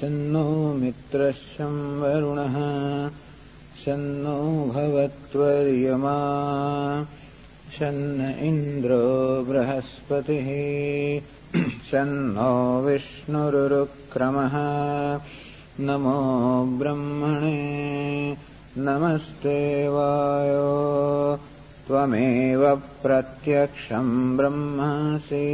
शन्नो मित्रशं वरुणः शन्नो भवत्वर्यमा शन्न इन्द्रो बृहस्पतिः शन्नो विष्णुरुरुक्रमः नमो ब्रह्मणे नमस्ते वायो त्वमेव प्रत्यक्षम् ब्रह्मासि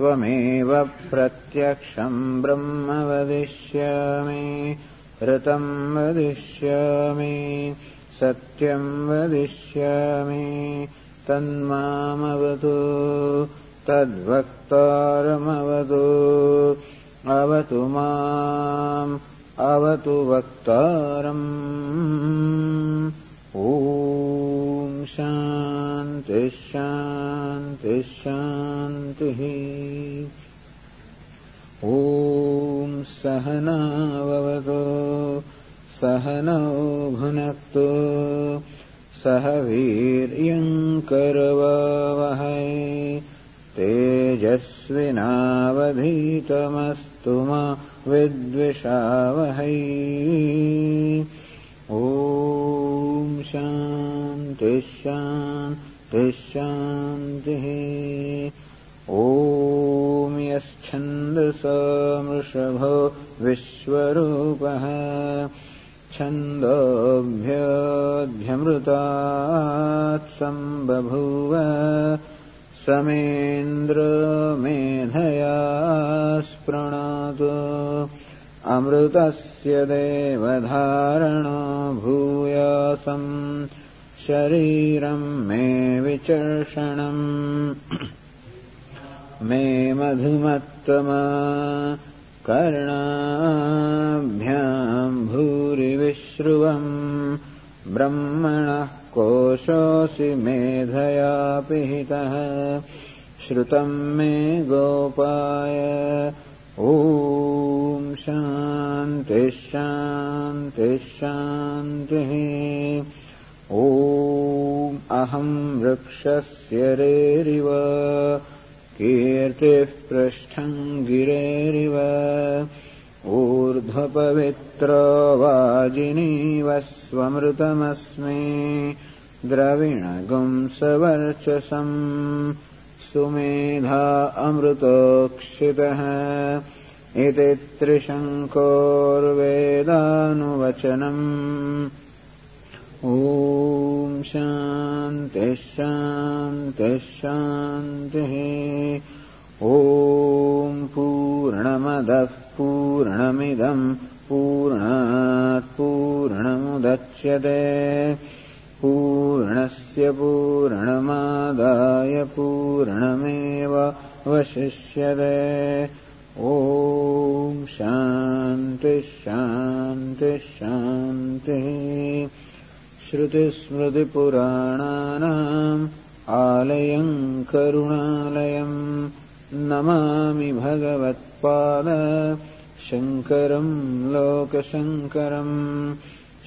त्वमेव प्रत्यक्षम् ब्रह्म वदिष्यामि ऋतम् वदिष्यामि सत्यम् वदिष्यामि तन्मामवतु तद्वक्तारमवतु अवतु माम् अवतु वक्तारम् ॐ शान्तिः ॐ सहनाववतु सहनौ भुनक्तु सह वीर्यङ्करवावहै तेजस्विनावधीतमस्तु मा विद्विषावहै ॐ शान्ति ॐ यच्छन्दसमृषभो विश्वरूपः। छन्द्यद्भ्यमृतात्सम् सम्बभूव। समेन्द्र मेधयास्प्रणात्। अमृतस्य देवधारणो भूयासम् शरीरम् मे विचर्षणम् मे मधुमत्तमा कर्णाभ्याम् भूरिविश्रुवम् ब्रह्मणः कोशोऽसि मेधया पिहितः श्रुतम् मे गोपाय ॐ शान्तिः शान्तिः शान्तिः। ॐ अहम् वृक्षस्य रेरिव कीर्तिः पृष्ठम् गिरेरिव ऊर्ध्वपवित्रो वाजिनीव स्वमृतमस्मि द्रविणगुंसवर्चसम् सुमेधा अमृतोक्षितः इति त्रिशङ्कोर्वेदानुवचनम्। ॐ शान्तिः शान्तिः शान्तिः। ॐ पूर्णमदः पूर्णमिदम् पूर्णात् पूर्णमुदच्यते पूर्णस्य पूर्णमादाय पूर्णमेव वशिष्यते शान्तिः शान्तिः श्रुतिस्मृतिपुराणानाम् आलयम् करुणालयम् नमामि भगवत्पाद। शङ्करम् लोकशङ्करम्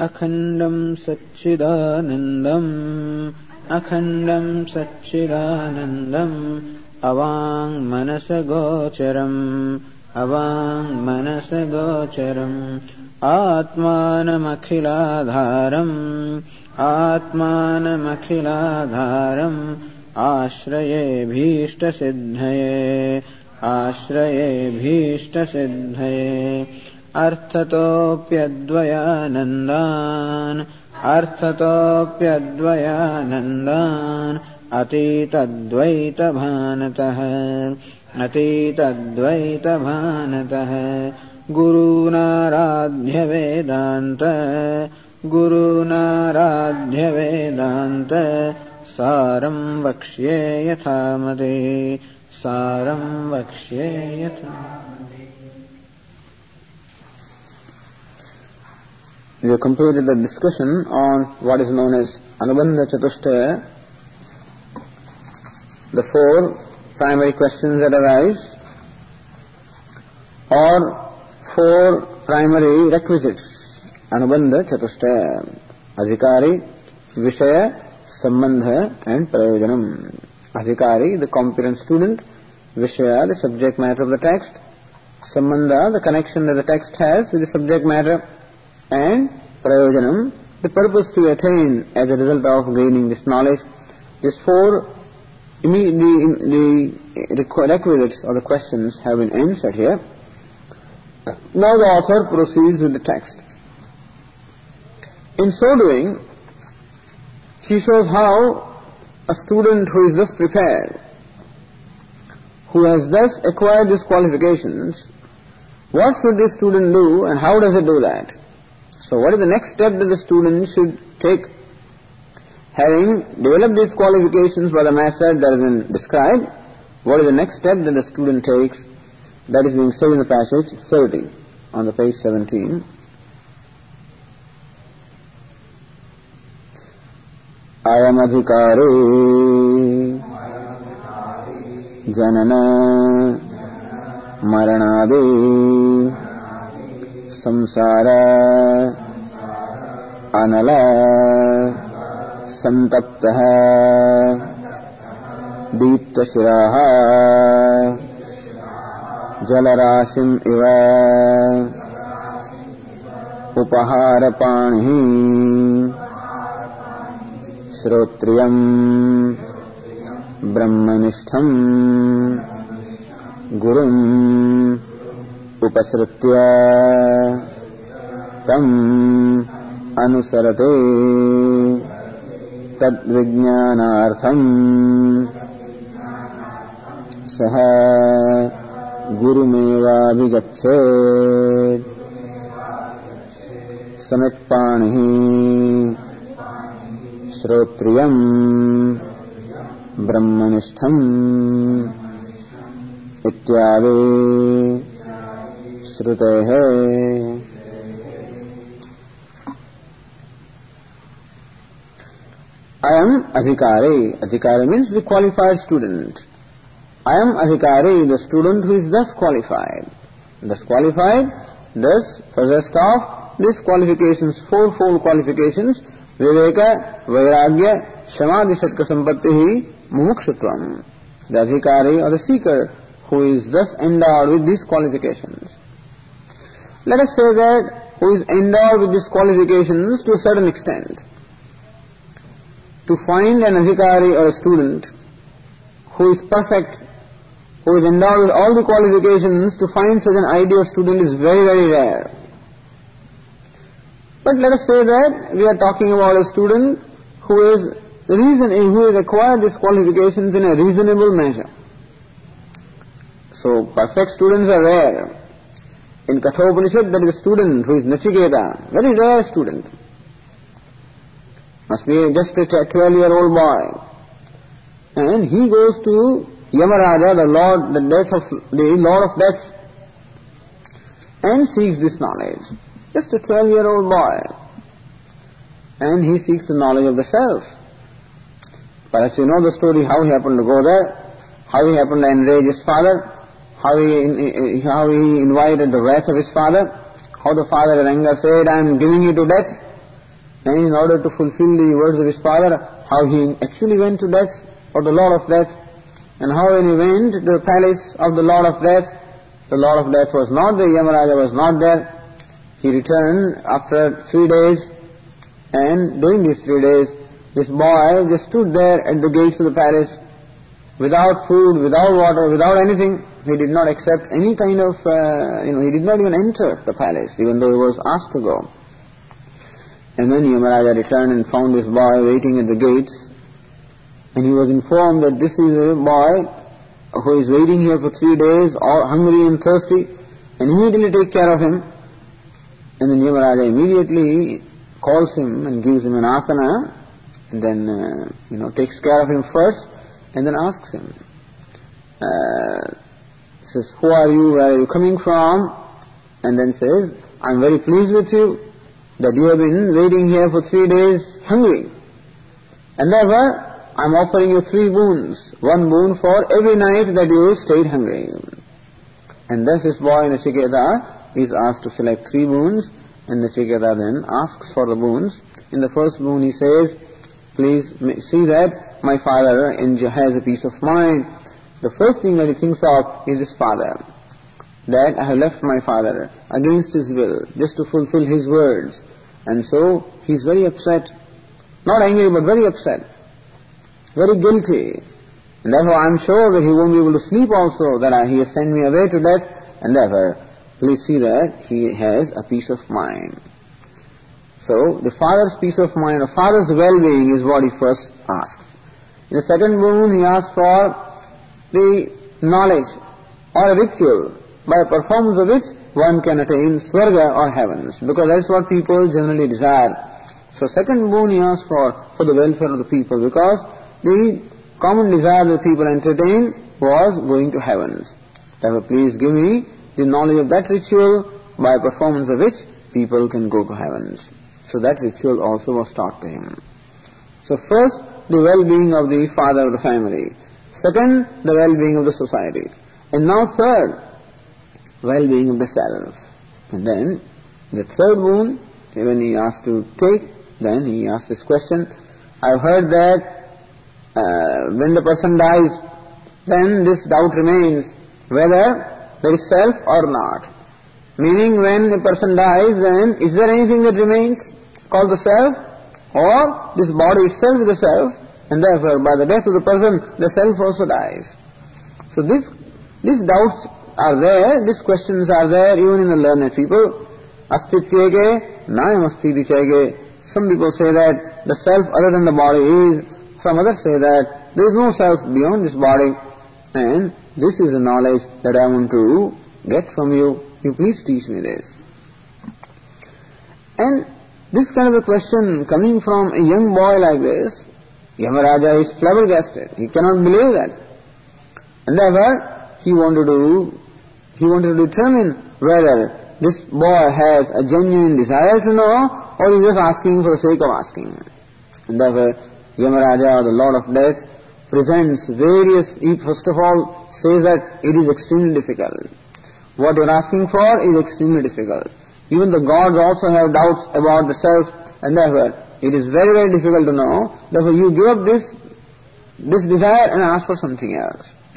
अखण्डम् सच्चिदानन्दम्। अखण्डम् सच्चिदानन्दम्। अवाङ्मनसगोचरम् अवाङ्मनसगोचरम् आत्मानमखिलाधारम्। आत्मानमखिलाधारम्। आश्रयेभीष्टसिद्धये आश्रयेभीष्टसिद्धये अर्थतोऽप्यद्वयानन्दान् अर्थतोऽप्यद्वयानन्दान् अतीतद्वैतभानतः। अतीतद्वैतभानतः। गुरूनाराध्यवेदान्त। गुरूनाराध्यवेदान्त। सारम् वक्ष्ये यथामते सारम् वक्ष्ये यथा We have completed the discussion on what is known as Anubandha Chatushtaya, the four primary questions that arise, or four primary requisites. Anubandha Chatushtaya, Adhikari, Vishaya, Sambandha and Prayojanam. Adhikari, the competent student, Vishaya, the subject matter of the text, Sambandha, the connection that the text has with the subject matter, and prayojanam, the purpose to attain as a result of gaining this knowledge. These four the, the requisites or the questions have been answered here. Now the author proceeds with the text. In so doing, he shows how a student who is thus prepared, who has thus acquired these qualifications, what should this student do and how does he do that? So what is the next step that the student should take? Having developed these qualifications by the method that has been described, what is the next step that the student takes? That is being said in the passage 30 on the page 17. अयमधिकारे जनन मरणादि संसार अनल सन्तप्तः। दीप्तशिराः। जलराशिम् इव। उपहारपाणिः। श्रोत्रियम्। ब्रह्मनिष्ठम्। गुरुम्। उपसृत्य। तम् अनुसरते। तद्विज्ञानार्थम् सः गुरुमेवाभिगच्छेत् समित्पाणिः श्रोत्रियम् ब्रह्मनिष्ठम् इत्यादि श्रुतेः I am adhikari. Adhikari means the qualified student. I am adhikari, the student who is thus qualified. Thus qualified, thus possessed of these qualifications, fourfold qualifications, viveka, vairagya, shamadi shatka sampatti. The adhikari or the seeker who is thus endowed with these qualifications. Let us say that who is endowed with these qualifications to a certain extent to find an adhikari or a student who is perfect, who is endowed with all the qualifications, to find such an ideal student is very, very rare. But let us say that we are talking about a student who is reason, who has acquired these qualifications in a reasonable measure. So perfect students are rare. In Kathopanishad there is a student who is Nachiketa, very rare student. Must be just a 12 year old boy. And he goes to Yamaraja, the Lord, the death of, the Lord of death, and seeks this knowledge. Just a 12 year old boy. And he seeks the knowledge of the self. Perhaps you know the story how he happened to go there, how he happened to enrage his father, how he, eh, eh, how he invited the wrath of his father, how the father in anger said, I am giving you to death and in order to fulfill the words of his father, how he actually went to death, or the Lord of Death, and how when he went to the palace of the Lord of Death, the Lord of Death was not there, Yamaraja was not there. He returned after three days, and during these three days, this boy just stood there at the gates of the palace, without food, without water, without anything. He did not accept any kind of, uh, you know, he did not even enter the palace, even though he was asked to go. And then Yamaraja returned and found this boy waiting at the gates. And he was informed that this is a boy who is waiting here for three days, all hungry and thirsty, and he immediately take care of him. And then Yamaraja immediately calls him and gives him an asana, and then, uh, you know, takes care of him first, and then asks him. uh, says, who are you, where are you coming from? And then says, I'm very pleased with you that you have been waiting here for three days hungry. And therefore, I'm offering you three boons. One boon for every night that you stayed hungry. And thus this boy in Nachiketa is asked to select three boons, and Nachiketa then asks for the boons. In the first boon he says, please see that my father has a peace of mind. The first thing that he thinks of is his father. That I have left my father against his will, just to fulfill his words. And so he is very upset. Not angry, but very upset. Very guilty. And therefore I am sure that he won't be able to sleep also, that he has sent me away to death, and therefore please see that he has a peace of mind. So the father's peace of mind, the father's well-being is what he first asks. In the second boon he asks for the knowledge or a ritual by performance of which one can attain swarga or heavens, because that's what people generally desire. So second boon he asks for, for the welfare of the people, because the common desire that people entertained was going to heavens. Therefore please give me the knowledge of that ritual by performance of which people can go to heavens. So that ritual also was taught to him. So first, the well-being of the father of the family. Second, the well-being of the society. And now third, well-being of the self. And then, the third boon, when he asked to take, then he asked this question, I've heard that uh, when the person dies, then this doubt remains whether there is self or not. Meaning when a person dies, then is there anything that remains? called the self, or this body itself is the self, and therefore by the death of the person, the self also dies. So this, these doubts are there, these questions are there even in the learned people. Astityege, nayam astityege. Some people say that the self other than the body is, some others say that there is no self beyond this body, and this is the knowledge that I want to get from you. You please teach me this. And this kind of a question coming from a young boy like this, Yamaraja is flabbergasted. He cannot believe that. And therefore, he wanted to, he wanted to determine whether this boy has a genuine desire to know or is just asking for the sake of asking. And therefore, Yamaraja, the Lord of Death, presents various, he first of all says that it is extremely difficult. What you are asking for is extremely difficult. Even the gods also have doubts about the self, and therefore it is very, very difficult to know. Therefore you give up this, this desire and ask for something else.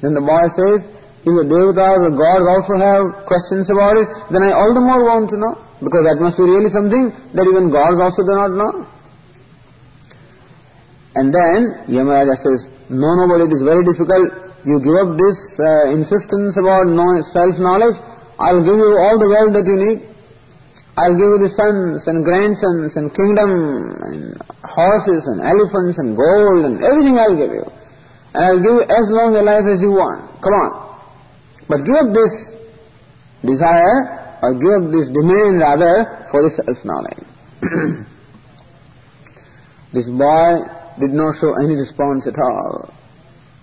then the boy says, if the devatas, the gods also have questions about it, then I all the more want to know, because that must be really something that even gods also do not know. And then Yamaraja says, no, no, but it is very difficult. You give up this uh, insistence about no self-knowledge, I'll give you all the wealth that you need. I'll give you the sons and grandsons and kingdom and horses and elephants and gold and everything I'll give you. And I'll give you as long a life as you want. Come on. But give up this desire or give up this demand rather for the self-knowledge. this boy did not show any response at all.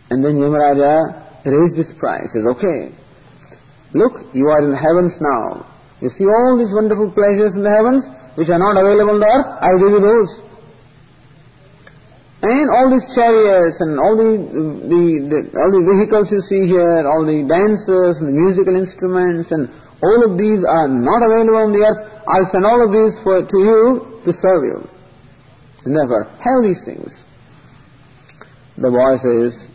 And then Yamaraja raised his price. Says, okay, Look, you are in the heavens now. You see all these wonderful pleasures in the heavens, which are not available on earth, I'll give you those. And all these chariots and all the, the, the, all the vehicles you see here, all the dancers and the musical instruments and all of these are not available on the earth. I'll send all of these for, to you to serve you. Never have these things. The boy says,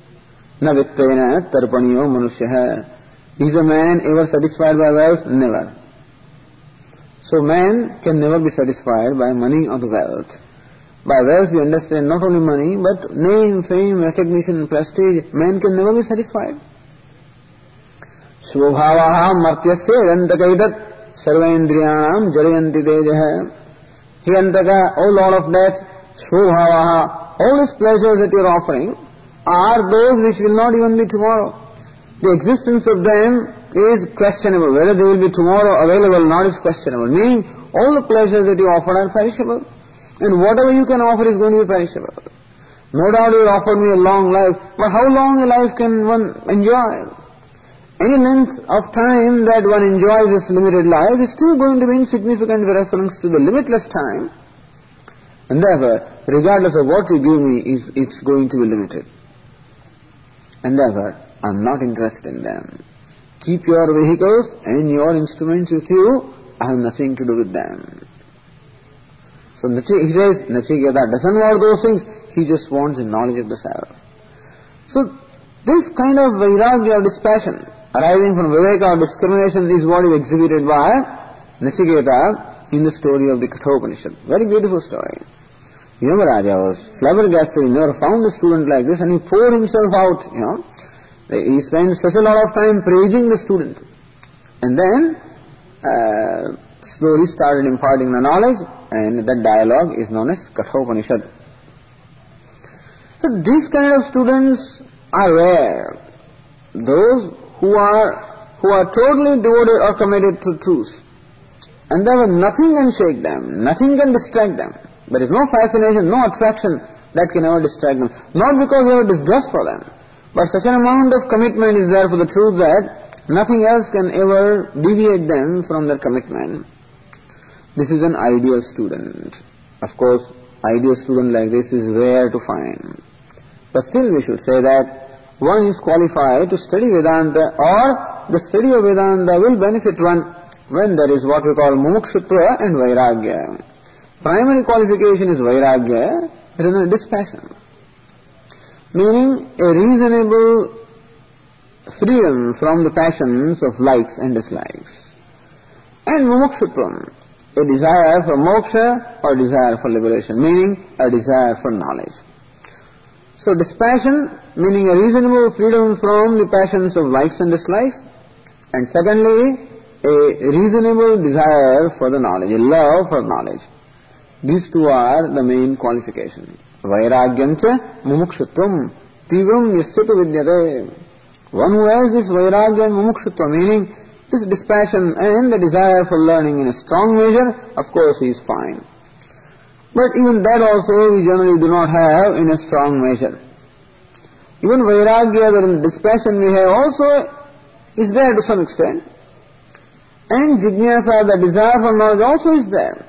न वित्तेन तर्पणियो मनुष्य is a man ever satisfied by wealth? Never. So man can never be satisfied by money or wealth. By wealth we understand not only money, but name, fame, recognition, prestige. Man can never be satisfied. Svabhavaha martyasya rantakaithat sarvaindriyanam jalayanti tejaha. He antaka, O Lord of death, Svabhavaha, all these pleasures that you are offering are those which will not even be tomorrow. The existence of them is questionable. Whether they will be tomorrow available or not is questionable. Meaning, all the pleasures that you offer are perishable. And whatever you can offer is going to be perishable. No doubt you offered me a long life, but how long a life can one enjoy? Any length of time that one enjoys this limited life is still going to be insignificant with reference to the limitless time. And therefore, regardless of what you give me, it's going to be limited. And therefore, I'm not interested in them. Keep your vehicles and your instruments with you. I have nothing to do with them. So he says, Nachiketa doesn't want those things. He just wants the knowledge of the self. So this kind of vairagya or dispassion arising from viveka or discrimination is what is exhibited by Nachiketa in the story of the Kathopanishad. Very beautiful story. Yamaraja was flabbergasted. He never found a student like this and he poured himself out, you know. He spent such a lot of time praising the student. And then uh, slowly started imparting the knowledge and that dialogue is known as Kathopanishad. So these kind of students are rare. Those who are who are totally devoted or committed to truth. And there nothing can shake them, nothing can distract them. There is no fascination, no attraction that can ever distract them. Not because they have disgust for them, but such an amount of commitment is there for the truth that nothing else can ever deviate them from their commitment. This is an ideal student. Of course, ideal student like this is rare to find. But still we should say that one is qualified to study Vedanta or the study of Vedanta will benefit one when there is what we call mumukshutva and vairagya. Primary qualification is vairagya, it is not dispassion meaning a reasonable freedom from the passions of likes and dislikes. And mumukshutvam, a desire for moksha or desire for liberation, meaning a desire for knowledge. So dispassion, meaning a reasonable freedom from the passions of likes and dislikes, and secondly, a reasonable desire for the knowledge, a love for knowledge. These two are the main qualifications. Vairagyamcha mumukshutvam tivam yasyatu vidyate. One who has this vairagya and meaning this dispassion and the desire for learning in a strong measure, of course is fine. But even that also we generally do not have in a strong measure. Even vairagya, the dispassion we have also is there to some extent. And jnana, the desire for knowledge also is there.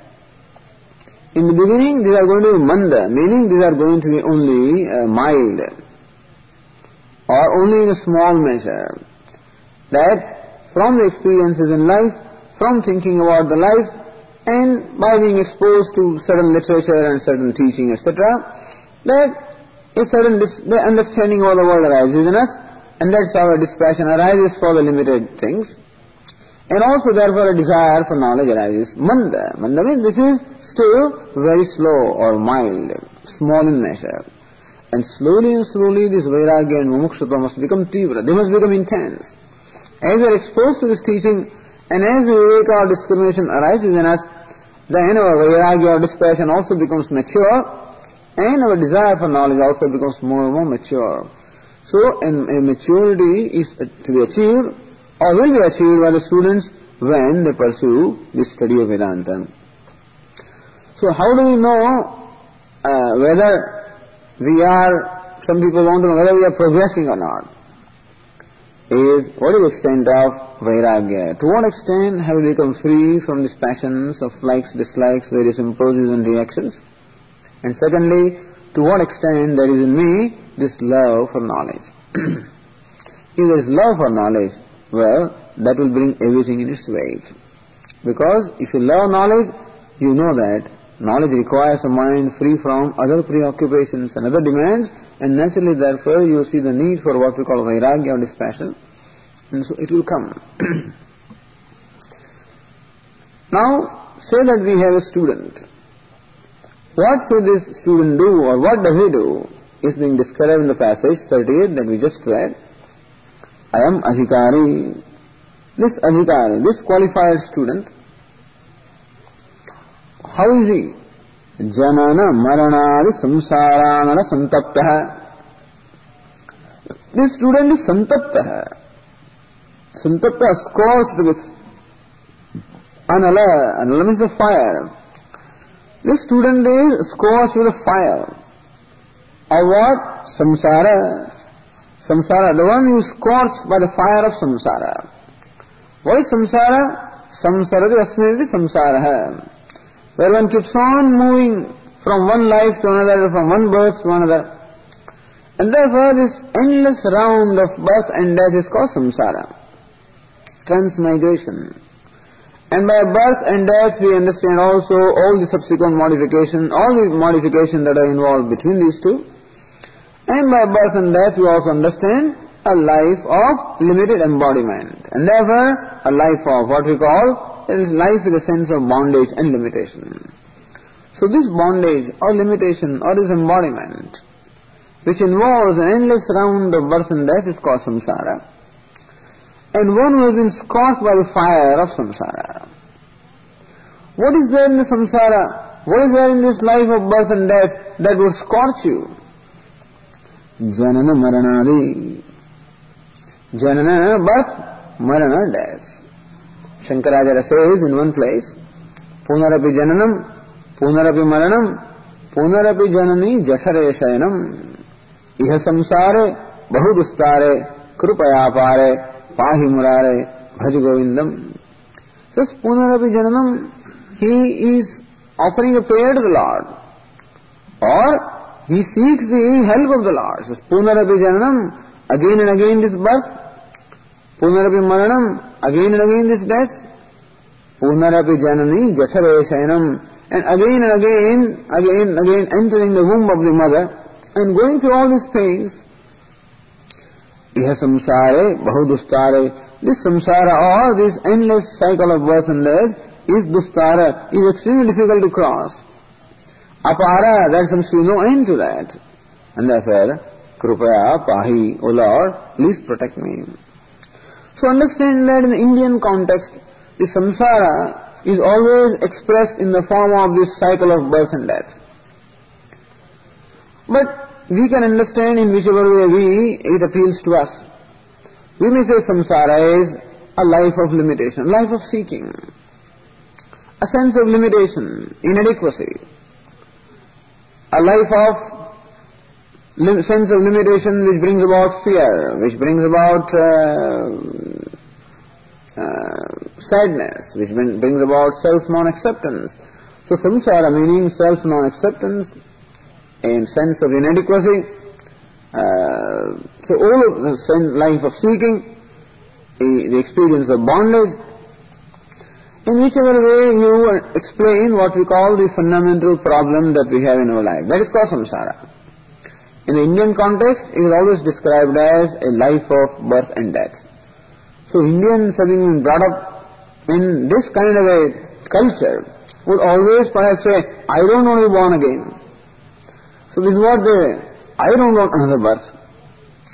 In the beginning, these are going to be manda, meaning these are going to be only uh, mild, or only in a small measure. That from the experiences in life, from thinking about the life, and by being exposed to certain literature and certain teaching, etc., that a certain understanding of the world arises in us, and that's how a dispassion arises for the limited things. And also therefore a desire for knowledge arises. Manda. Manda means this is still very slow or mild, small in measure. And slowly and slowly this vairagya and mumukshutva must become tivra. They must become intense. As we are exposed to this teaching and as viveka or discrimination arises in us, then our vairagya or dispassion also becomes mature and our desire for knowledge also becomes more and more mature. So a maturity is to be achieved or will be achieved by the students when they pursue the study of Vedanta. So how do we know uh, whether we are, some people want to know whether we are progressing or not, is what is the extent of Vairagya? To what extent have we become free from these passions of likes, dislikes, various impulses and reactions? And secondly, to what extent there is in me this love for knowledge? if there is love for knowledge, well, that will bring everything in its weight. Because if you love knowledge, you know that knowledge requires a mind free from other preoccupations and other demands, and naturally therefore you see the need for what we call vairagya or dispassion, and so it will come. now, say that we have a student. What should this student do or what does he do is being described in the passage 38 that we just read. I am adhikari. This adhikari, this qualified student, how is he? Janana maranadi samsaranala santapta. This student is santapta. Santapta scorched with anala. Anala means the fire. This student is scorched with a fire. of what? Samsara. Samsara, the one who is scorched by the fire of samsara. What is samsara? Samsarati asmirati samsara. Where one keeps on moving from one life to another, from one birth to another. And therefore this endless round of birth and death is called samsara. Transmigration. And by birth and death we understand also all the subsequent modification, all the modifications that are involved between these two. And by birth and death we also understand a life of limited embodiment. And therefore a life of what we call, it is life with a sense of bondage and limitation. So this bondage or limitation or this embodiment, which involves an endless round of birth and death is called samsara and one who has been scorched by the fire of samsara. What is there in the samsara? What is there in this life of birth and death that would scorch you? Janana Maranadi. Janana, birth, Marana, death. Shankaracharya says in one place, Punarapi Jananam, Punarapi Maranam, Punarapi Janani Jashare Shayanam. Iha samsare, Bahudustare, Krupaya pare, पाहि मुरारे भज Punarapi Jananam, he is offering a prayer to the Lord. Or he seeks the help of the Lord. So Punarapi Jananam, again and again this birth. पुनरपि मरणम, again and again this death पुनरअपि जननी जठर शयनम and again and again again again entering the womb of the mother and going to all this pains यह संसार है बहु दुस्तार है this samsara और this endless cycle of birth and death is दुस्तार is extremely difficult to cross अपारा that some sea no end to that end that कृपया पाही, O lord please protect me So understand that in the Indian context, the samsara is always expressed in the form of this cycle of birth and death. But we can understand in whichever way we, it appeals to us. We may say samsara is a life of limitation, life of seeking, a sense of limitation, inadequacy, a life of lim- sense of limitation which brings about fear, which brings about uh, uh, sadness, which brings about self non-acceptance. So samsara meaning self non-acceptance, and sense of inadequacy. Uh, so all of the sense, life of seeking, the, the experience of bondage, in whichever way you explain what we call the fundamental problem that we have in our life. That is called samsara. In the Indian context, it is always described as a life of birth and death. So Indians having been brought up in this kind of a culture would always perhaps say, I don't want to be born again. So this is what they, I don't want another birth.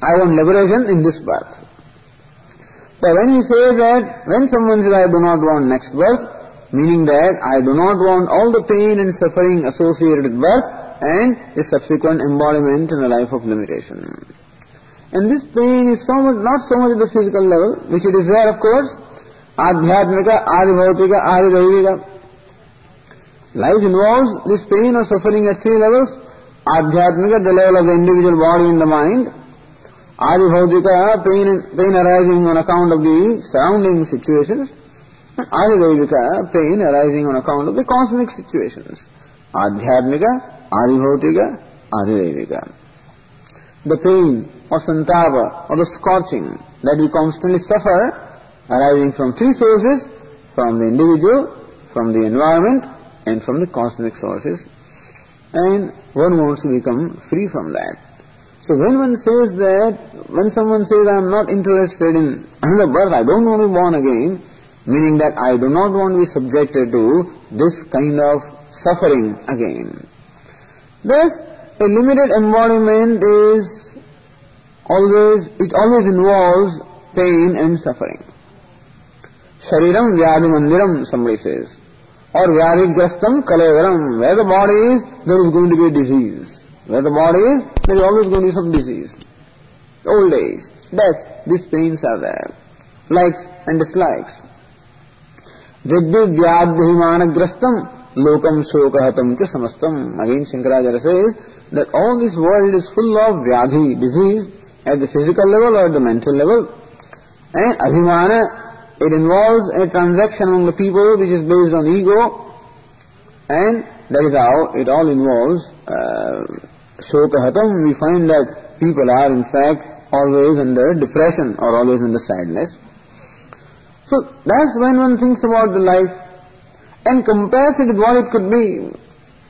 I want liberation in this birth. But when you say that, when someone says, I do not want next birth, meaning that I do not want all the pain and suffering associated with birth and the subsequent embodiment in a life of limitation. And this pain is so much, not so much at the physical level, which it is there of course, adhyatmika, adibhautika, adidaivika. Life involves this pain or suffering at three levels, Adhyatmika, the level of the individual body and the mind. Adibhautika, pain, pain arising on account of the surrounding situations. Adidaivika, pain arising on account of the cosmic situations. Adhyatmika, Adibhautika, Adidaivika. The pain or santapa or the scorching that we constantly suffer arising from three sources, from the individual, from the environment, and from the cosmic sources. And one wants to become free from that. So when one says that, when someone says I am not interested in another birth, I don't want to be born again, meaning that I do not want to be subjected to this kind of suffering again. Thus, a limited embodiment is always, it always involves pain and suffering. Shariram Vyadi Mandiram, somebody says or vyadigrastam kalevaram. Where the body is, there is going to be a disease. Where the body is, there is always going to be some disease. Old age, death, these pains are there. Likes and dislikes. Vidya vyadhimanagrastam lokam shokahatam cha samastam. Again Shankaracharya says, that all this world is full of vyadhi, disease, at the physical level or the mental level. And abhimana, it involves a transaction among the people which is based on ego, and that is how it all involves uh, shokahatam. We find that people are in fact always under depression or always under sadness. So that's when one thinks about the life and compares it with what it could be,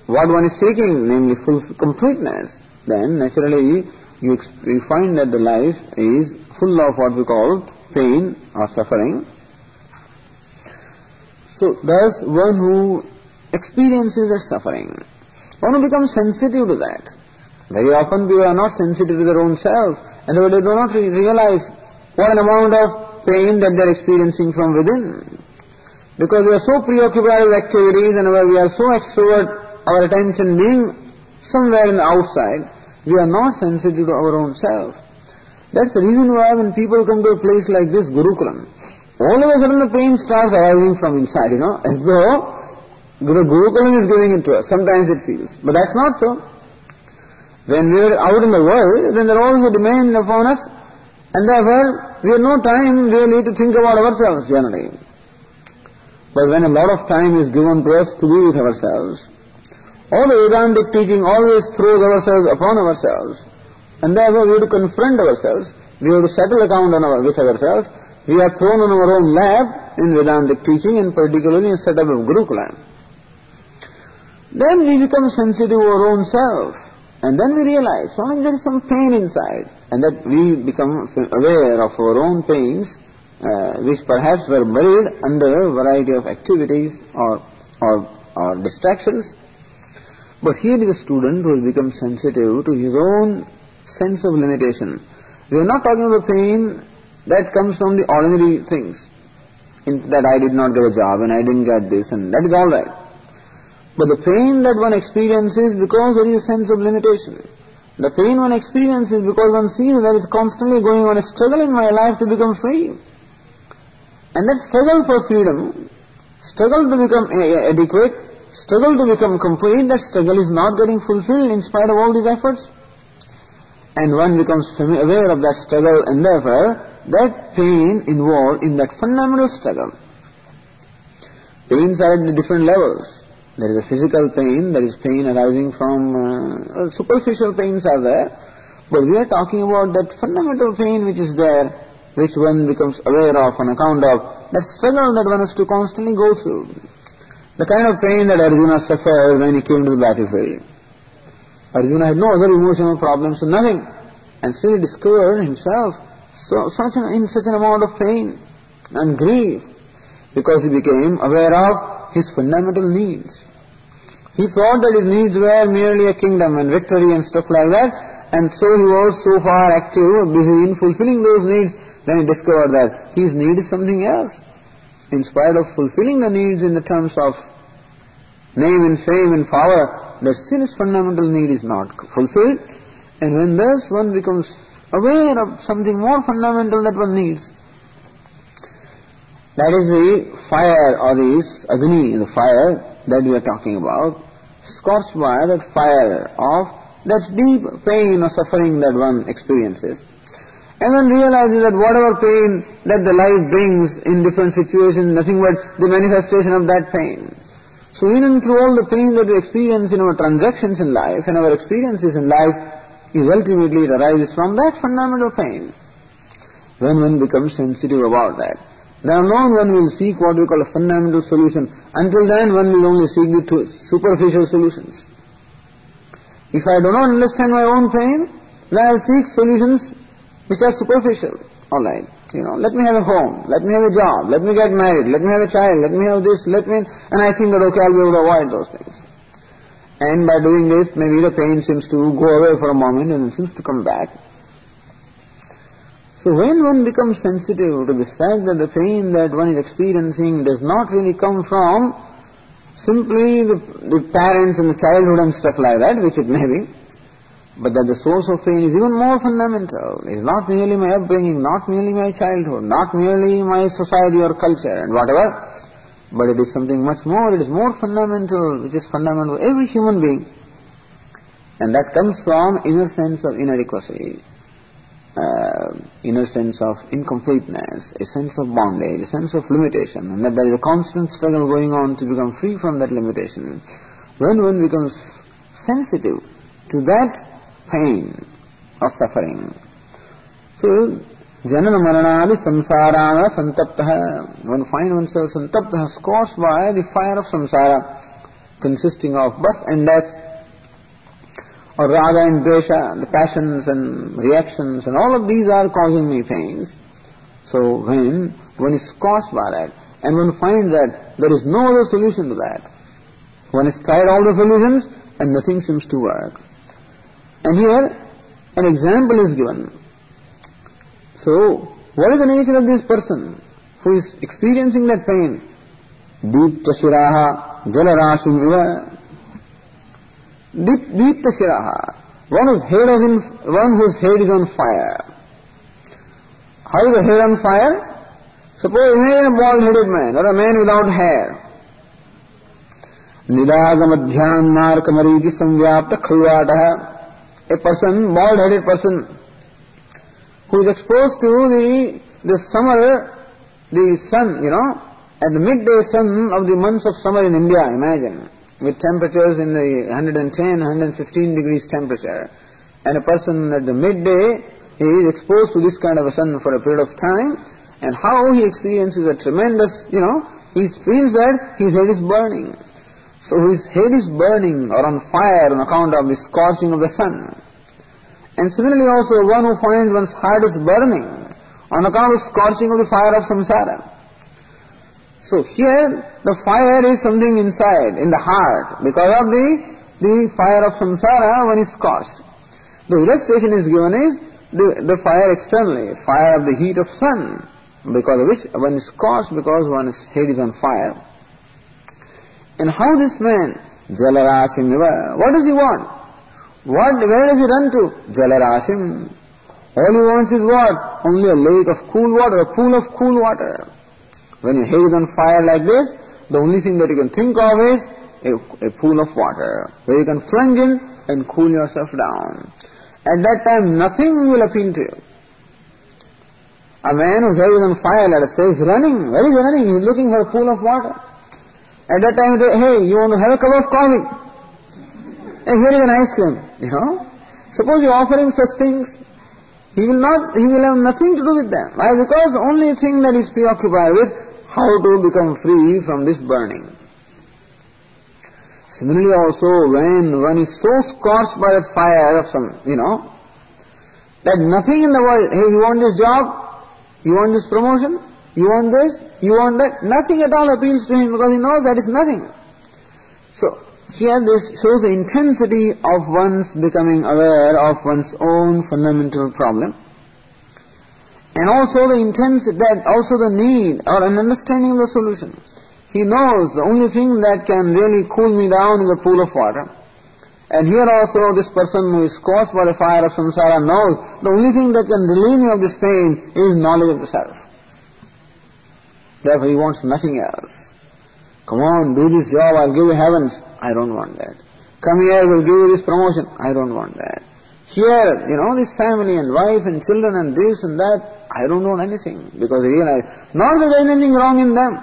what one is seeking, namely full completeness, then naturally you, you find that the life is full of what we call pain or suffering. So thus one who experiences that suffering, one who becomes sensitive to that. Very often people are not sensitive to their own self and they do not realize what an amount of pain that they are experiencing from within. Because we are so preoccupied with activities and we are so extrovert, our attention being somewhere in the outside, we are not sensitive to our own self. That's the reason why when people come to a place like this, Gurukulam, all of a sudden the pain starts arising from inside, you know, as though the Gurukulam is giving it to us. Sometimes it feels. But that's not so. When we are out in the world, then there are also demands upon us, and therefore we have no time really to think about ourselves generally. But when a lot of time is given to us to be with ourselves, all the Vedantic teaching always throws ourselves upon ourselves. And therefore we have to confront ourselves. We have to settle account our, with ourselves. We are thrown on our own lap in Vedantic teaching and particularly in setup of Gurukula. Then we become sensitive to our own self. And then we realize, well, there is some pain inside. And that we become aware of our own pains, uh, which perhaps were buried under a variety of activities or, or, or distractions. But here is a student who has become sensitive to his own sense of limitation. We are not talking about pain that comes from the ordinary things. In that I did not get a job and I didn't get this and that is all right. But the pain that one experiences because there is a sense of limitation. The pain one experiences because one sees that it's constantly going on a struggle in my life to become free. And that struggle for freedom, struggle to become adequate, struggle to become complete, that struggle is not getting fulfilled in spite of all these efforts. And one becomes aware of that struggle and therefore that pain involved in that fundamental struggle. Pains are at different levels. There is a physical pain, there is pain arising from uh, superficial pains are there, but we are talking about that fundamental pain which is there, which one becomes aware of on account of that struggle that one has to constantly go through. The kind of pain that Arjuna suffered when he came to the battlefield. Arjuna had no other emotional problems, nothing. And still he discovered himself so, such an, in such an amount of pain and grief because he became aware of his fundamental needs. He thought that his needs were merely a kingdom and victory and stuff like that, and so he was so far active, busy in fulfilling those needs, then he discovered that his need is something else in spite of fulfilling the needs in the terms of name and fame and power, the still fundamental need is not fulfilled. And when thus one becomes aware of something more fundamental that one needs, that is the fire or the agni, the fire that we are talking about, scorched by that fire of that deep pain or suffering that one experiences and one realizes that whatever pain that the life brings in different situations, nothing but the manifestation of that pain. So even through all the pain that we experience in our transactions in life and our experiences in life is ultimately it arises from that fundamental pain. When one becomes sensitive about that, then alone one will seek what we call a fundamental solution. Until then one will only seek the superficial solutions. If I do not understand my own pain, then I will seek solutions which are superficial. All right, you know, let me have a home, let me have a job, let me get married, let me have a child, let me have this, let me, and I think that okay, I'll be able to avoid those things. And by doing this, maybe the pain seems to go away for a moment and it seems to come back. So when one becomes sensitive to the fact that the pain that one is experiencing does not really come from simply the, the parents and the childhood and stuff like that, which it may be, but that the source of pain is even more fundamental. It is not merely my upbringing, not merely my childhood, not merely my society or culture and whatever, but it is something much more, it is more fundamental, which is fundamental to every human being. And that comes from inner sense of inadequacy, uh, inner sense of incompleteness, a sense of bondage, a sense of limitation, and that there is a constant struggle going on to become free from that limitation. When one becomes sensitive to that pain or suffering, so janana maranadi samsarana santapta, one finds oneself santapta, scorched by the fire of samsara, consisting of birth and death, or raga and dvesha, the passions and reactions and all of these are causing me pains. So when one is caused by that and one finds that there is no other solution to that, one has tried all the solutions and nothing seems to work. And here an example is given. So what is the nature of this person who is experiencing that pain? Deep tashiraha jalarashim iva Deepta Shiraha, one whose head is in, one whose head is on fire. How is the head on fire? Suppose imagine a bald-headed man or a man without hair. निदागमध्यान्मार्कमरीति संव्याप्त खलवाट a person, bald-headed person, who is exposed to the, the summer, the sun, you know, at the midday sun of the months of summer in India, imagine. With temperatures in the 110, 115 degrees temperature, and a person at the midday he is exposed to this kind of a sun for a period of time, and how he experiences a tremendous, you know, he feels that his head is burning. So his head is burning or on fire on account of the scorching of the sun. And similarly also one who finds one's heart is burning on account of scorching of the fire of samsara. So here the fire is something inside, in the heart. Because of the, the fire of samsara, one is scorched. The illustration is given is the, the fire externally, fire of the heat of sun, because of which one is scorched because one's head is on fire. And how this man, Jalarashim, what does he want? What, where does he run to? Jalarashim. All he wants is what? Only a lake of cool water, a pool of cool water. When your hair is on fire like this, the only thing that you can think of is a, a pool of water where you can plunge in and cool yourself down. At that time, nothing will appeal to you. A man whose hair is on fire, let us say, is running. Where is he running? He's looking for a pool of water. At that time, say, hey, you want to have a cup of coffee? Hey, here is an ice cream. You know? Suppose you offer him such things, he will not, he will have nothing to do with them. Why? Because the only thing that is preoccupied with how to become free from this burning. Similarly also, when one is so scorched by the fire of some, you know, that nothing in the world, hey, you want this job? You want this promotion? You want this? You want that? Nothing at all appeals to him because he knows that is nothing. So, here this shows the intensity of one's becoming aware of one's own fundamental problem. And also the intensity, that also the need or an understanding of the solution. He knows the only thing that can really cool me down is a pool of water. And here also this person who is caused by the fire of samsara knows the only thing that can relieve me of this pain is knowledge of the self. Therefore he wants nothing else. Come on, do this job, I'll give you heavens. I don't want that. Come here, we'll give you this promotion. I don't want that. Here, you know, this family and wife and children and this and that, I don't want anything. Because he realized, not that there is anything wrong in them.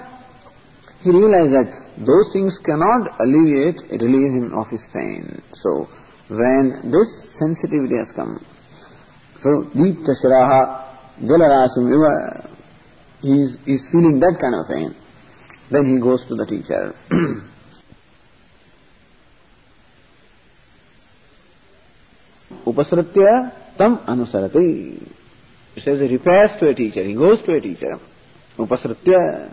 He realized that those things cannot alleviate, relieve him of his pain. So, when this sensitivity has come, so deep tashiraha, jalarashim, he is, is feeling that kind of pain. Then he goes to the teacher. Upasritya tam anusarati. He says he repairs to a teacher. He goes to a teacher. Upasritya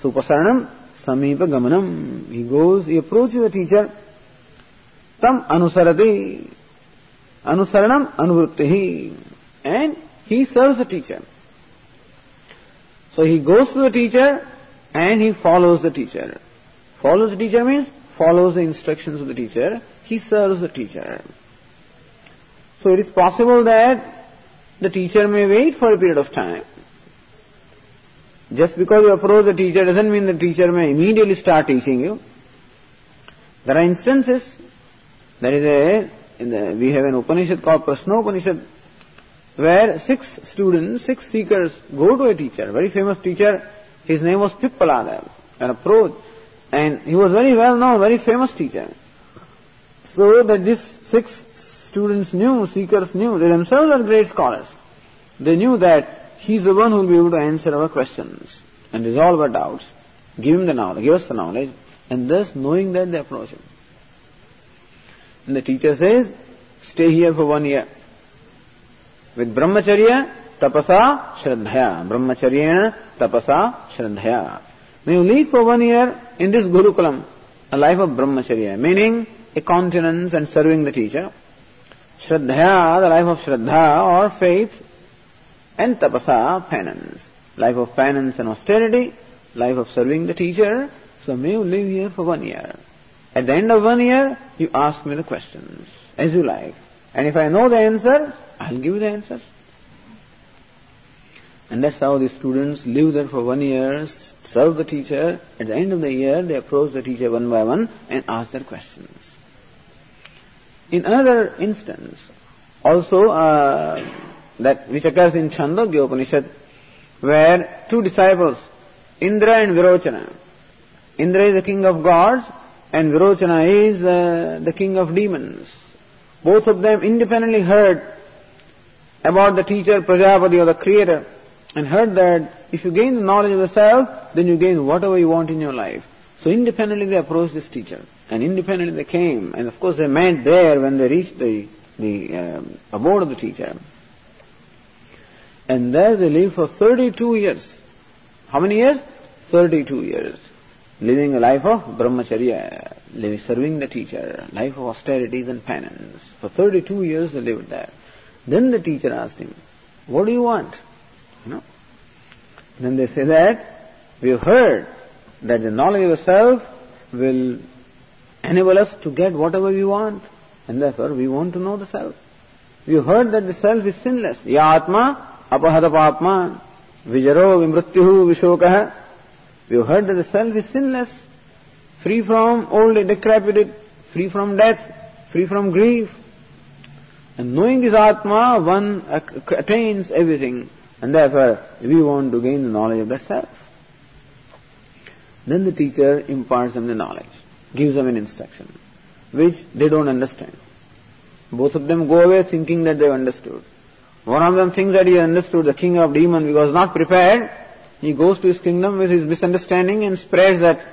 supasaranam samipa gamanam. He goes, he approaches the teacher. Tam anusarati. Anusaranam anuvrittihi. And he serves the teacher. So he goes to the teacher and he follows the teacher. Follows the teacher means follows the instructions of the teacher. He serves the teacher. So it is possible that the teacher may wait for a period of time. Just because you approach the teacher doesn't mean the teacher may immediately start teaching you. There are instances, there is a, the, we have an Upanishad called Prasno Upanishad, where six students, six seekers go to a teacher, very famous teacher. His name was Pippalada, an approach, and he was very well known, very famous teacher. So that these six students knew, seekers knew, they themselves are great scholars. They knew that he is the one who will be able to answer our questions and resolve our doubts. Give him the knowledge, give us the knowledge, and thus knowing that they approach him. And the teacher says, stay here for one year. With brahmacharya, tapasa, shraddhaya. Brahmacharya, tapasa, shraddhaya. May you lead for one year in this Gurukulam, a life of brahmacharya, meaning a continence and serving the teacher. Shraddhaya, the life of Shraddha or faith, and tapasa, penance. Life of penance and austerity, life of serving the teacher. So may you live here for one year. At the end of one year, you ask me the questions as you like. And if I know the answer, I'll give you the answer. And that's how the students live there for one year, serve the teacher. At the end of the year, they approach the teacher one by one and ask their questions. In another instance, also uh, that which occurs in Chandogya Upanishad, where two disciples, Indra and Virochana, Indra is the king of gods and Virochana is uh, the king of demons. Both of them independently heard about the teacher Prajapati or the creator and heard that if you gain the knowledge of the self, then you gain whatever you want in your life. So independently they approached this teacher and independently they came and of course they met there when they reached the, the um, abode of the teacher. And there they lived for 32 years. How many years? 32 years. Living a life of brahmacharya, living, serving the teacher, life of austerities and penance. For 32 years they lived there. Then the teacher asked him, what do you want? You know? Then they say that, we have heard that the knowledge of self will enable us to get whatever we want. And therefore we want to know the self. We heard that the self is sinless. Ya atma apahadapatma vijaro vimrutyuhu vishokah. We heard that the self is sinless, free from old decrepit, free from death, free from grief. And knowing this Atma, one attains everything. And therefore, we want to gain the knowledge of the self. Then the teacher imparts them the knowledge, gives them an instruction, which they don't understand. Both of them go away thinking that they've understood. One of them thinks that he understood the king of demons because not prepared. He goes to his kingdom with his misunderstanding and spreads that.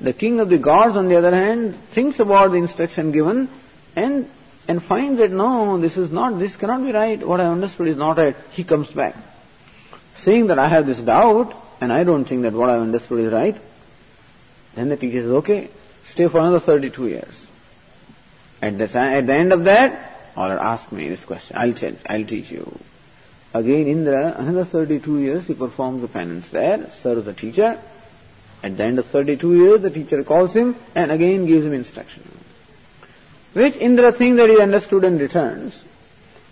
The king of the gods, on the other hand, thinks about the instruction given and and finds that no, this is not, this cannot be right. What I understood is not right. He comes back, saying that I have this doubt and I don't think that what I understood is right. Then the teacher says, okay, stay for another 32 years. At the, at the end of that, or ask me this question. I'll tell, I'll teach you. Again, Indra, another 32 years, he performs the penance there, serves the teacher. At the end of 32 years, the teacher calls him and again gives him instruction. Which Indra thinks that he understood and returns.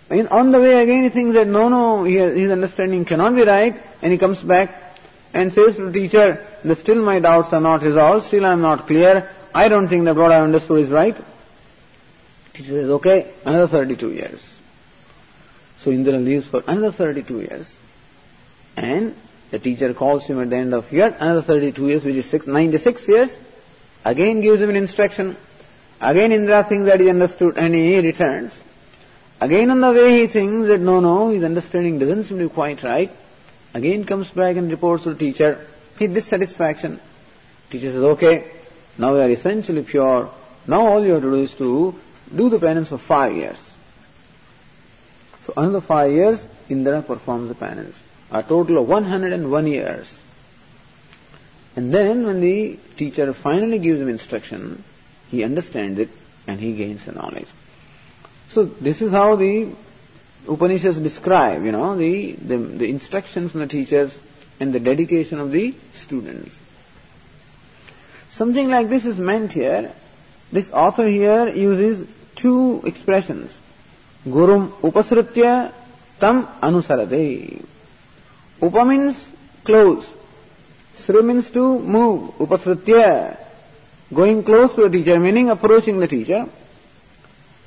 And on the way again he thinks that no, no, his understanding cannot be right, and he comes back and says to the teacher still my doubts are not resolved, still I am not clear, I don't think that what I understood is right. Teacher says, okay, another 32 years. So Indra lives for another 32 years. And the teacher calls him at the end of yet another 32 years, which is six, 96 years. Again gives him an instruction. Again Indra thinks that he understood and he returns. Again on the way he thinks that no, no, his understanding doesn't seem to be quite right. Again comes back and reports to the teacher. His dissatisfaction. Teacher says, okay, now you are essentially pure. Now all you have to do is to do the penance for five years. So another five years, Indra performs the penance. A total of 101 years. And then when the teacher finally gives him instruction, he understands it and he gains the knowledge. So this is how the Upanishads describe, you know, the, the, the instructions from the teachers and the dedication of the students. Something like this is meant here. This author here uses two expressions. Gurum upasrutya tam anusarate. Upa means close. Sri means to move. Upasrutya. Going close to a teacher, meaning approaching the teacher.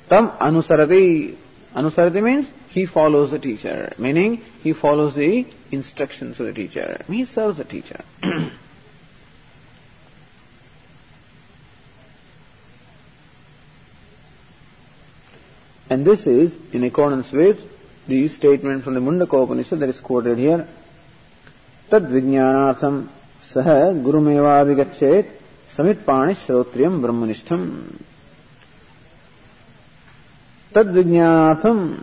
Tam anusarati. Anusarati means he follows the teacher, meaning he follows the instructions of the teacher. He serves the teacher. and this is in accordance with the statement from the Mundaka Upanishad that is quoted here. Tad vijnanatham sah vigachet समित्पाणि श्रोत्रियम ब्रह्मनिष्ठम तद विज्ञानार्थम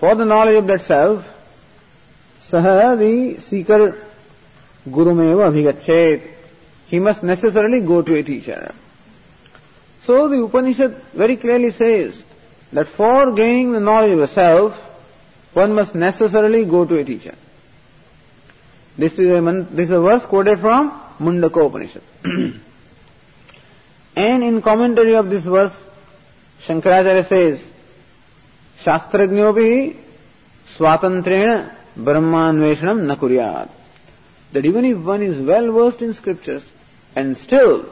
for the knowledge of that self सह the Sikar गुरुमेव अभिगछेत he must necessarily go to a teacher. So the Upanishad very clearly says that for gaining the knowledge of a self, one must necessarily go to a teacher. This is a, this is a verse quoted from Mundaka Upanishad. And in commentary of this verse, Shankaracharya says, Shastrajnyopi swatantrena brahmanveshanam na kuryat. That even if one is well versed in scriptures, and still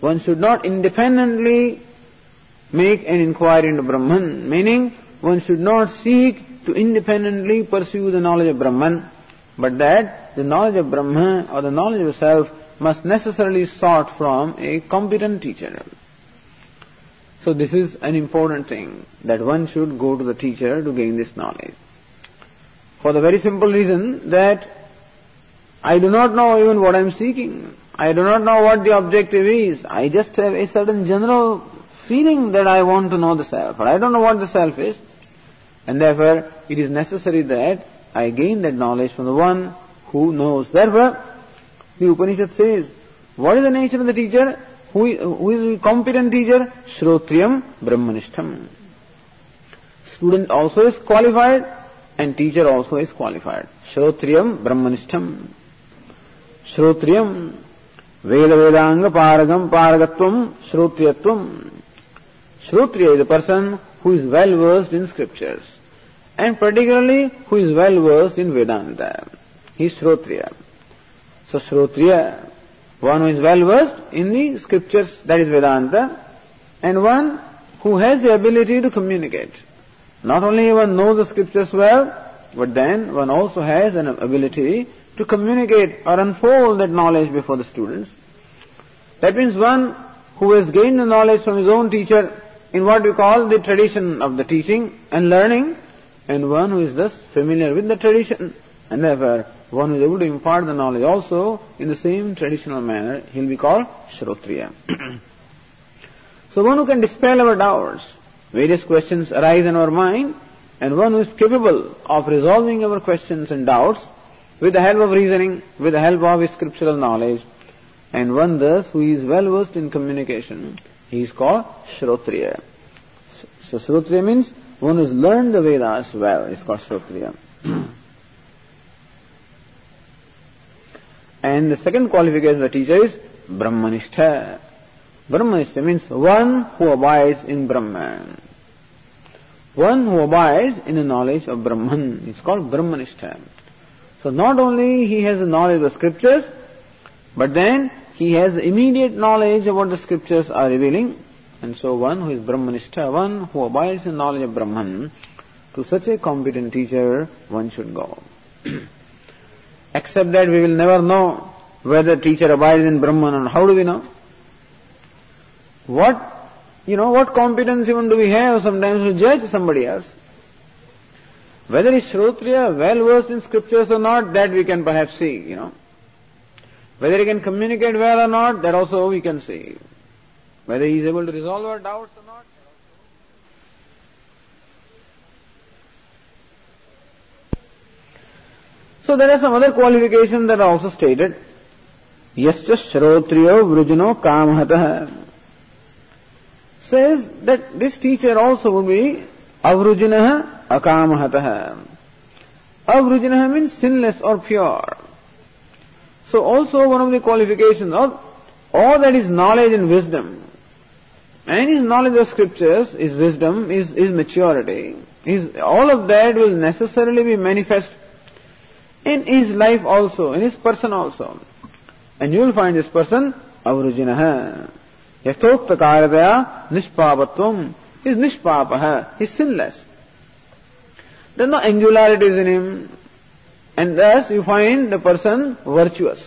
one should not independently make an inquiry into Brahman, meaning one should not seek to independently pursue the knowledge of Brahman, but that the knowledge of Brahman or the knowledge of self must necessarily start from a competent teacher. So this is an important thing that one should go to the teacher to gain this knowledge. For the very simple reason that I do not know even what I am seeking. I do not know what the objective is. I just have a certain general feeling that I want to know the self, but I don't know what the self is. And therefore, it is necessary that I gain that knowledge from the one who knows. Therefore, the Upanishad says, what is the nature of the teacher? Who, who is a competent teacher? Shrotriyam Brahmanishtam. Student also is qualified and teacher also is qualified. Shrotriyam Brahmanishtam. Shrotriyam Veda Vedanga Paragam Paragatvam Shrotriyatvam. Shrotriya is a person who is well versed in scriptures and particularly who is well versed in Vedanta. He is Shrotriya. So Shrotriya, one who is well versed in the scriptures, that is Vedanta, and one who has the ability to communicate. Not only one knows the scriptures well, but then one also has an ability to communicate or unfold that knowledge before the students. That means one who has gained the knowledge from his own teacher in what we call the tradition of the teaching and learning, and one who is thus familiar with the tradition and therefore one who is able to impart the knowledge also in the same traditional manner, he'll be called Shrotriya. so one who can dispel our doubts, various questions arise in our mind, and one who is capable of resolving our questions and doubts with the help of reasoning, with the help of his scriptural knowledge, and one thus who is well versed in communication, he is called Shrotriya. So Shrotriya means one who has learned the Vedas well, is called Shrotriya. And the second qualification of the teacher is Brahmanistha. Brahmanistha means one who abides in Brahman. One who abides in the knowledge of Brahman is called Brahmanistha. So not only he has the knowledge of the scriptures, but then he has immediate knowledge of what the scriptures are revealing. And so one who is Brahmanistha, one who abides in knowledge of Brahman, to such a competent teacher one should go. Except that we will never know whether teacher abides in Brahman or how do we know? What, you know, what competence even do we have sometimes to judge somebody else? Whether is Shrotriya well versed in scriptures or not, that we can perhaps see, you know. Whether he can communicate well or not, that also we can see. Whether he is able to resolve our doubts or not. So there are some other qualifications that are also stated. Yascha Shrotriyo Vrujano Kamhatah says that this teacher also will be Avrujanaha Akamhatah. Avrujanaha means sinless or pure. So also one of the qualifications of all that is knowledge and wisdom. And his knowledge of scriptures, his wisdom, his, his maturity, his, all of that will necessarily be manifest in his life also, in his person also. And you will find this person Avrujinaha. Yathoktakaradaya Nishpapatvam. He is Nishpapaha. He is sinless. There are no angularities in him. And thus you find the person virtuous,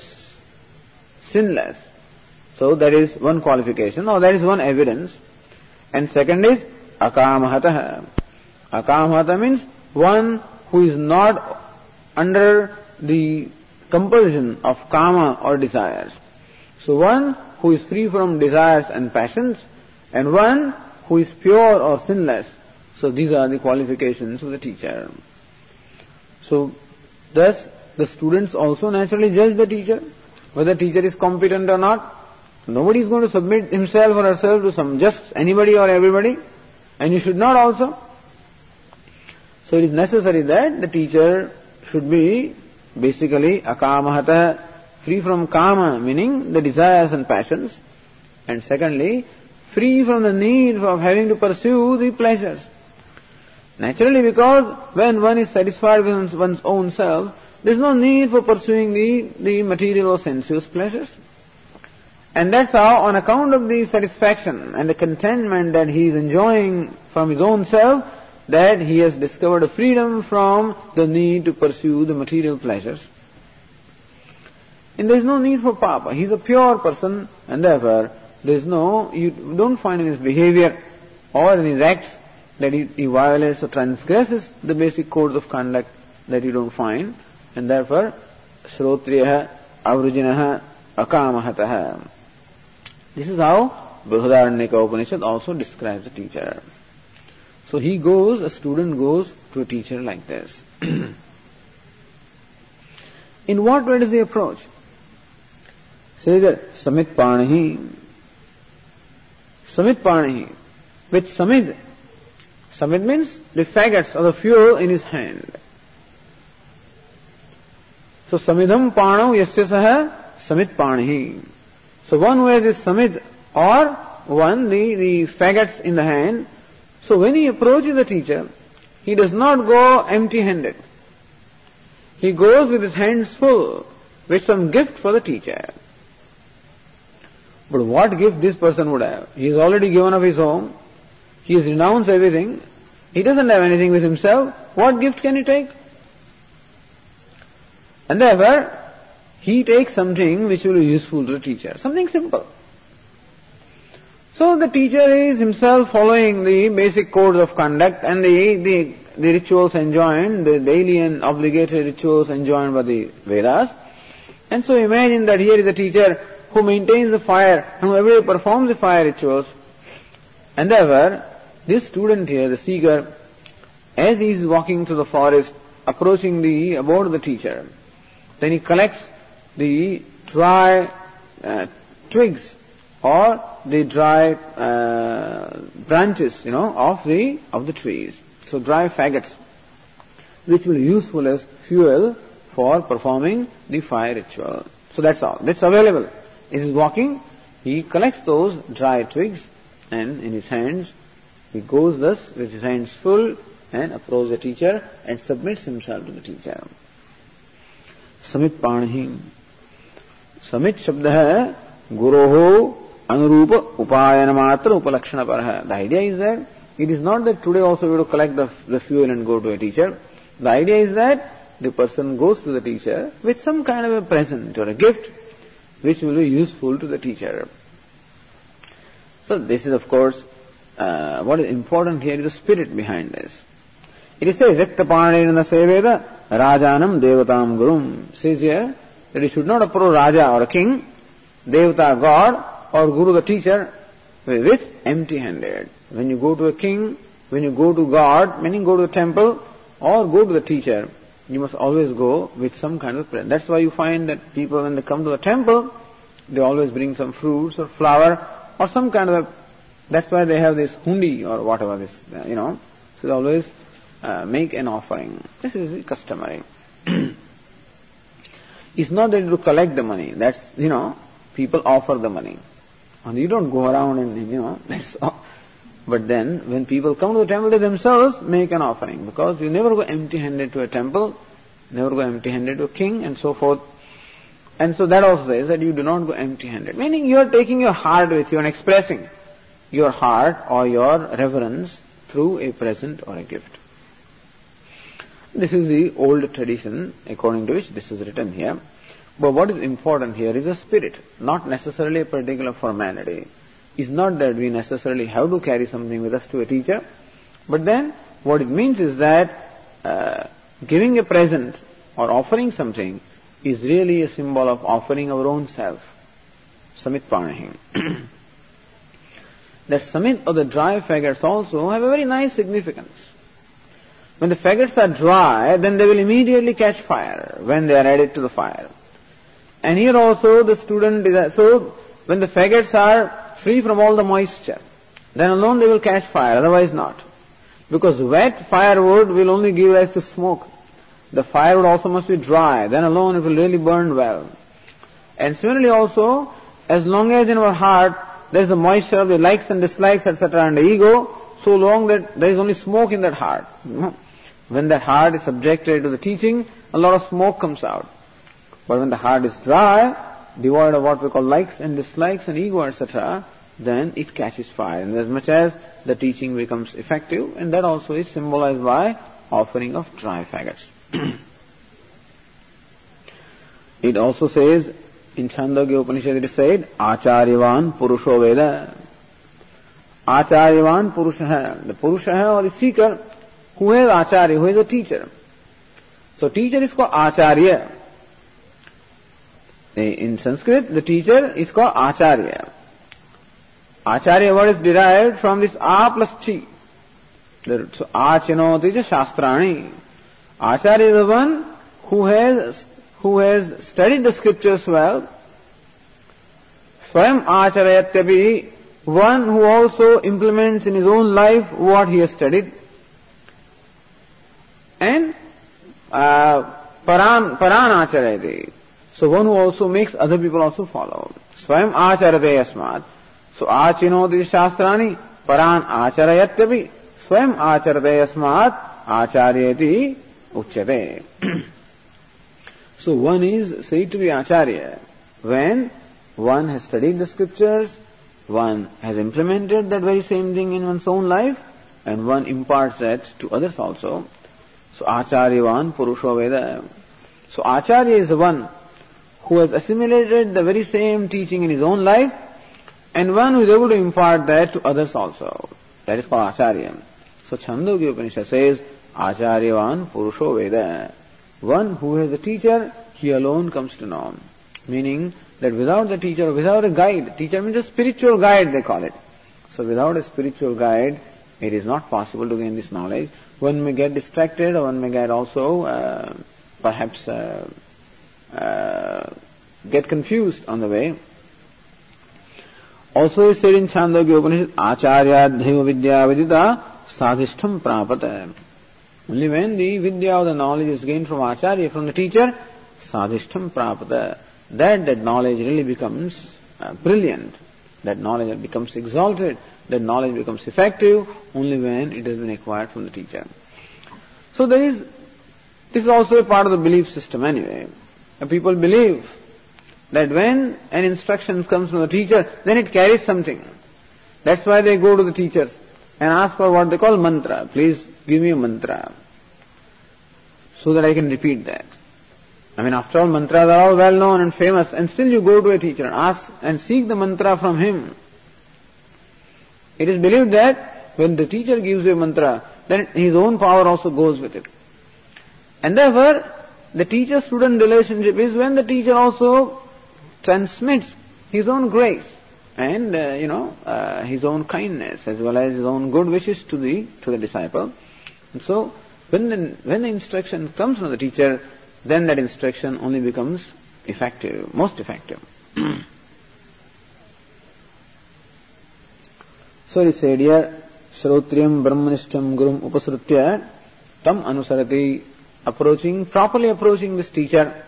sinless. So that is one qualification or that is one evidence. And second is akamahataha. Akamahata means one who is not under the compulsion of karma or desires. So one who is free from desires and passions, and one who is pure or sinless. So these are the qualifications of the teacher. So thus the students also naturally judge the teacher, whether teacher is competent or not. Nobody is going to submit himself or herself to some just anybody or everybody, and you should not also. So it is necessary that the teacher should be basically akamahata, free from kama, meaning the desires and passions, and secondly, free from the need of having to pursue the pleasures. Naturally, because when one is satisfied with one's own self, there is no need for pursuing the, the material or sensuous pleasures. And that's how, on account of the satisfaction and the contentment that he is enjoying from his own self, that he has discovered a freedom from the need to pursue the material pleasures. And there is no need for papa. He is a pure person, and therefore there is no, you don't find in his behavior or in his acts that he, he violates or transgresses the basic codes of conduct that you don't find, and therefore, Shrotriyaha, Avrujinaha, Akamahataha. This is how Brihadaranyaka Upanishad also describes the teacher. So he goes, a student goes to a teacher like this. In what way does he approach? Says that Samit Panahi. Samit Panahi. With Samid. Samid means the faggots or the fuel in his hand. So Samidham Panam Yasya Saha Samit Panahi. So one who has this Samid or one the, the faggots in the hand so when he approaches the teacher, he does not go empty-handed. He goes with his hands full with some gift for the teacher. But what gift this person would have? He has already given up his home. He has renounced everything. He doesn't have anything with himself. What gift can he take? And therefore, he takes something which will be useful to the teacher. Something simple. So the teacher is himself following the basic codes of conduct and the, the, the rituals enjoined, the daily and obligatory rituals enjoined by the Vedas. And so imagine that here is a teacher who maintains the fire and who every day performs the fire rituals. And therefore, this student here, the seeker, as he is walking through the forest, approaching the abode of the teacher, then he collects the dry uh, twigs or the dry uh, branches, you know, of the of the trees. So dry faggots, which will be useful as fuel for performing the fire ritual. So that's all. That's available. Is walking, he collects those dry twigs, and in his hands, he goes thus with his hands full and approaches the teacher and submits himself to the teacher. Samit Panhi. Samit Shabda hai Guroho anurupa upayana matra upalakshana paraha. The idea is that it is not that today also you have to collect the, the fuel and go to a teacher. The idea is that the person goes to the teacher with some kind of a present or a gift which will be useful to the teacher. So this is of course uh, what is important here is the spirit behind this. It is says Yaktapanena Seveda Rajanam Devatam Gurum. Says here that you should not approach Raja or a king, Devata God, or guru, the teacher, with empty-handed. When you go to a king, when you go to God, meaning go to the temple, or go to the teacher, you must always go with some kind of present. That's why you find that people, when they come to the temple, they always bring some fruits or flower or some kind of a, that's why they have this hundi or whatever this, you know. So they always uh, make an offering. This is customary. it's not that you collect the money. That's, you know, people offer the money. And you don't go around and, you know, that's all. But then, when people come to the temple, they themselves make an offering. Because you never go empty-handed to a temple, never go empty-handed to a king, and so forth. And so that also says that you do not go empty-handed. Meaning you are taking your heart with you and expressing. your heart or your reverence through a present or a gift. This is the old tradition according to which this is written here. But what is important here is the spirit, not necessarily a particular formality. It's not that we necessarily have to carry something with us to a teacher, but then what it means is that uh, giving a present or offering something is really a symbol of offering our own self. Samit Panahim. that samit or the dry faggots also have a very nice significance. When the faggots are dry, then they will immediately catch fire when they are added to the fire. And here also the student is, so when the faggots are free from all the moisture, then alone they will catch fire, otherwise not. Because wet firewood will only give rise to smoke. The firewood also must be dry, then alone it will really burn well. And similarly also, as long as in our heart there is the moisture of the likes and dislikes, etc., and the ego, so long that there is only smoke in that heart. When that heart is subjected to the teaching, a lot of smoke comes out. But when the heart is dry, devoid of what we call likes and dislikes and ego, etc., then it catches fire. And as much as the teaching becomes effective, and that also is symbolized by offering of dry faggots. it also says in Chandogya Upanishad it is said, Acharyavan Purusho Veda. Acharyavan Purusha, the Purusha or the seeker who is Acharya, who is a teacher. So teacher is called Acharya. In Sanskrit, the teacher is called Acharya. Acharya word is derived from this A plus T. So Achanoti is Shastrani. Acharya is the one who has who has studied the scriptures well. Swayam Acharayatyapi, one who also implements in his own life what he has studied. And uh, Paran, Paran. So one who also makes other people also follow. Swayam Acharate Asmat. So Achinoti Shastrani, Paran Acharayatyapi, Swayam Acharate Asmat, Acharyati Uchyate. so one is said to be Acharya when one has studied the scriptures, one has implemented that very same thing in one's own life, and one imparts that to others also. So Acharyavan Purusho Veda. So Acharya is the one who has assimilated the very same teaching in his own life and one who is able to impart that to others also. That is called Acharya. So Chandogya Upanishad says, Acharyavan Purusho Veda. One who has a teacher, he alone comes to know. Meaning that without the teacher, without a guide, teacher means a spiritual guide they call it. So without a spiritual guide, it is not possible to gain this knowledge. One may get distracted, or one may get also uh, perhaps uh, get confused on the way. Also said in Chandogya Upanishad, Acharya Dhyava Vidya Vidita Sadhishtam Prapata. Only when the Vidya or the knowledge is gained from Acharya, from the teacher, Sadhishtam Prapata, that that knowledge really becomes uh, brilliant. That knowledge becomes exalted. That knowledge becomes effective only when it has been acquired from the teacher. So there is, this is also a part of the belief system anyway. And people believe that when an instruction comes from the teacher, then it carries something. That's why they go to the teachers and ask for what they call mantra. Please give me a mantra so that I can repeat that. I mean, after all, mantras are all well known and famous, and still you go to a teacher and ask and seek the mantra from him. It is believed that when the teacher gives you a mantra, then his own power also goes with it. And therefore, the teacher-student relationship is when the teacher also transmits his own grace and, uh, you know, uh, his own kindness as well as his own good wishes to the, to the disciple. And so, when the, when the instruction comes from the teacher, then that instruction only becomes effective, most effective. so he said here, Shrotriyam Brahmanishtam Gurum Upasrutya Tam Anusarati approaching, properly approaching this teacher,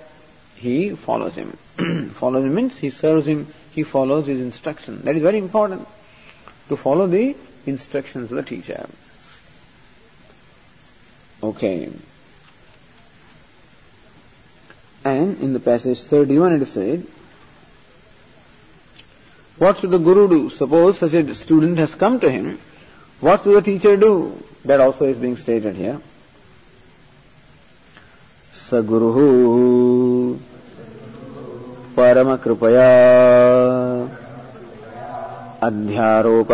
he follows him. follows him means he serves him, he follows his instruction. That is very important. To follow the instructions of the teacher. Okay. And in the passage 31 it is said, What should the guru do? Suppose such a student has come to him, what should the teacher do? That also is being stated here. Saguruhu परमकृपया। अध्यारोप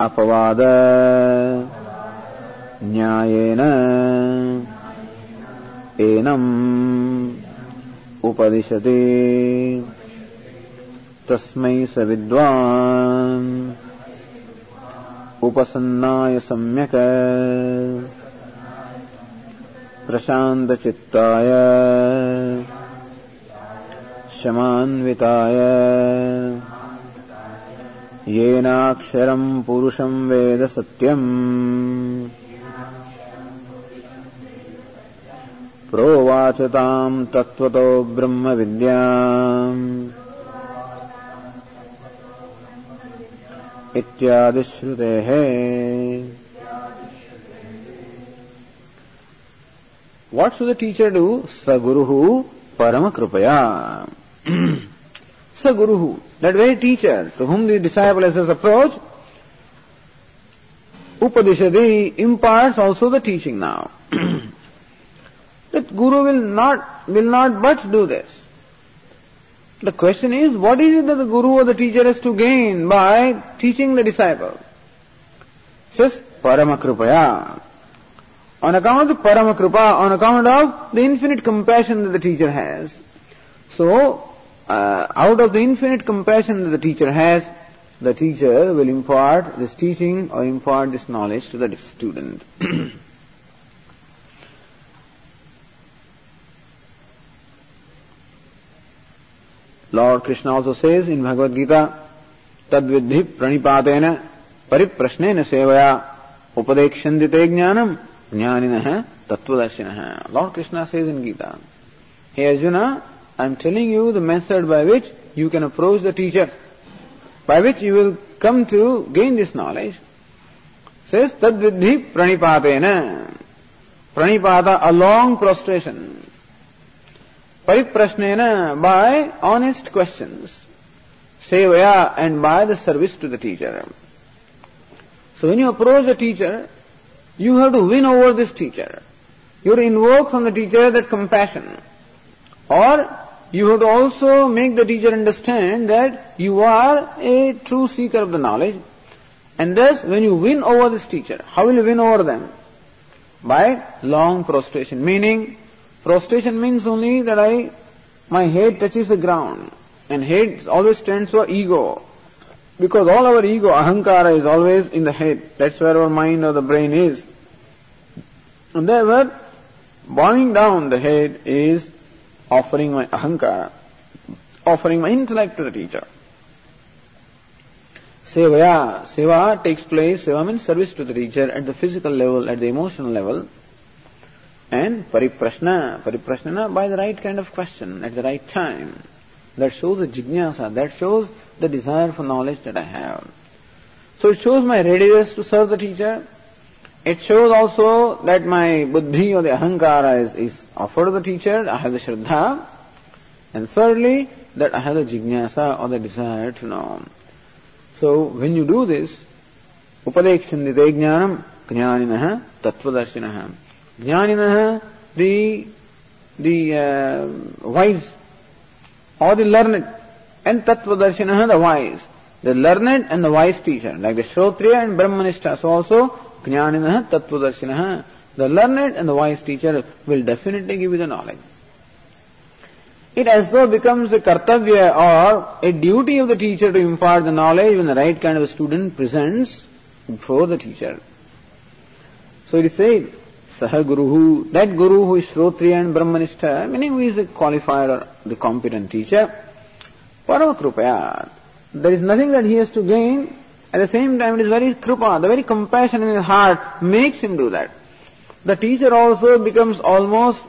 अपवाद न्यायेन एनम् उपदिशति। तस्मै स विद्वान् उपसन्नाय सम्यक् प्रशान्तचित्ताय शमान्विताय। येनाक्षरम् पुरुषम् वेद सत्यम्। प्रोवाच ताम् तत्त्वतो ब्रह्मविद्याम् इत्यादिश्रुतेः What should the teacher do? Saguruhu Paramakrupaya. Saguruhu, that very teacher to whom the disciple has approached, Upadishadi imparts also the teaching now. that Guru will not, will not but do this. The question is, what is it that the Guru or the teacher has to gain by teaching the disciple? Says, Paramakrupaya on account of the Paramakrupa, on account of the infinite compassion that the teacher has. So, uh, out of the infinite compassion that the teacher has, the teacher will impart this teaching or impart this knowledge to the student. Lord Krishna also says in Bhagavad Gita, Tadvidhi pranipatena pariprasnena sevaya upadekshantite jnanam jnanina tattvadarshina. Lord Krishna says in Gita, Hey Arjuna, I am telling you the method by which you can approach the teacher, by which you will come to gain this knowledge. Says tadvidhi pranipatena. Pranipata, a long prostration. Pariprasnena, by honest questions. Sevaya, and by the service to the teacher. So when you approach the teacher, you have to win over this teacher. You have to invoke from the teacher that compassion. Or you have to also make the teacher understand that you are a true seeker of the knowledge. And thus, when you win over this teacher, how will you win over them? By long prostration. Meaning, prostration means only that I, my head touches the ground. And head always stands for ego. Because all our ego, ahankara, is always in the head. That's where our mind or the brain is. And therefore, bowing down the head is offering my ahankara, offering my intellect to the teacher. Sevaya, seva takes place, seva means service to the teacher at the physical level, at the emotional level. And pariprashna, pariprashna by the right kind of question, at the right time. That shows the jignasa, that shows the desire for knowledge that I have. So it shows my readiness to serve the teacher, it shows also that my buddhi or the ahankara is, is offered to the teacher, I have the shraddha. And thirdly, that I have the jignasa or the desire to know. So when you do this, upadekshindite jnanam jnaninaha tattvadarshinah. Jnaninaha, the, the uh, wise or the learned, and tattvadarshinah, the wise. The learned and the wise teacher, like the Shrotriya and Brahmanishta. So also, Jnanina Tattvadarshina. The learned and the wise teacher will definitely give you the knowledge. It as though becomes a kartavya or a duty of the teacher to impart the knowledge when the right kind of a student presents before the teacher. So it is said, Saha Guruhu, that Guru who is Shrotriya and Brahmanistha, meaning who is a qualified or the competent teacher, Paramakrupaya. There is nothing that he has to gain at the same time, it is very krupa, the very compassion in his heart makes him do that. The teacher also becomes almost,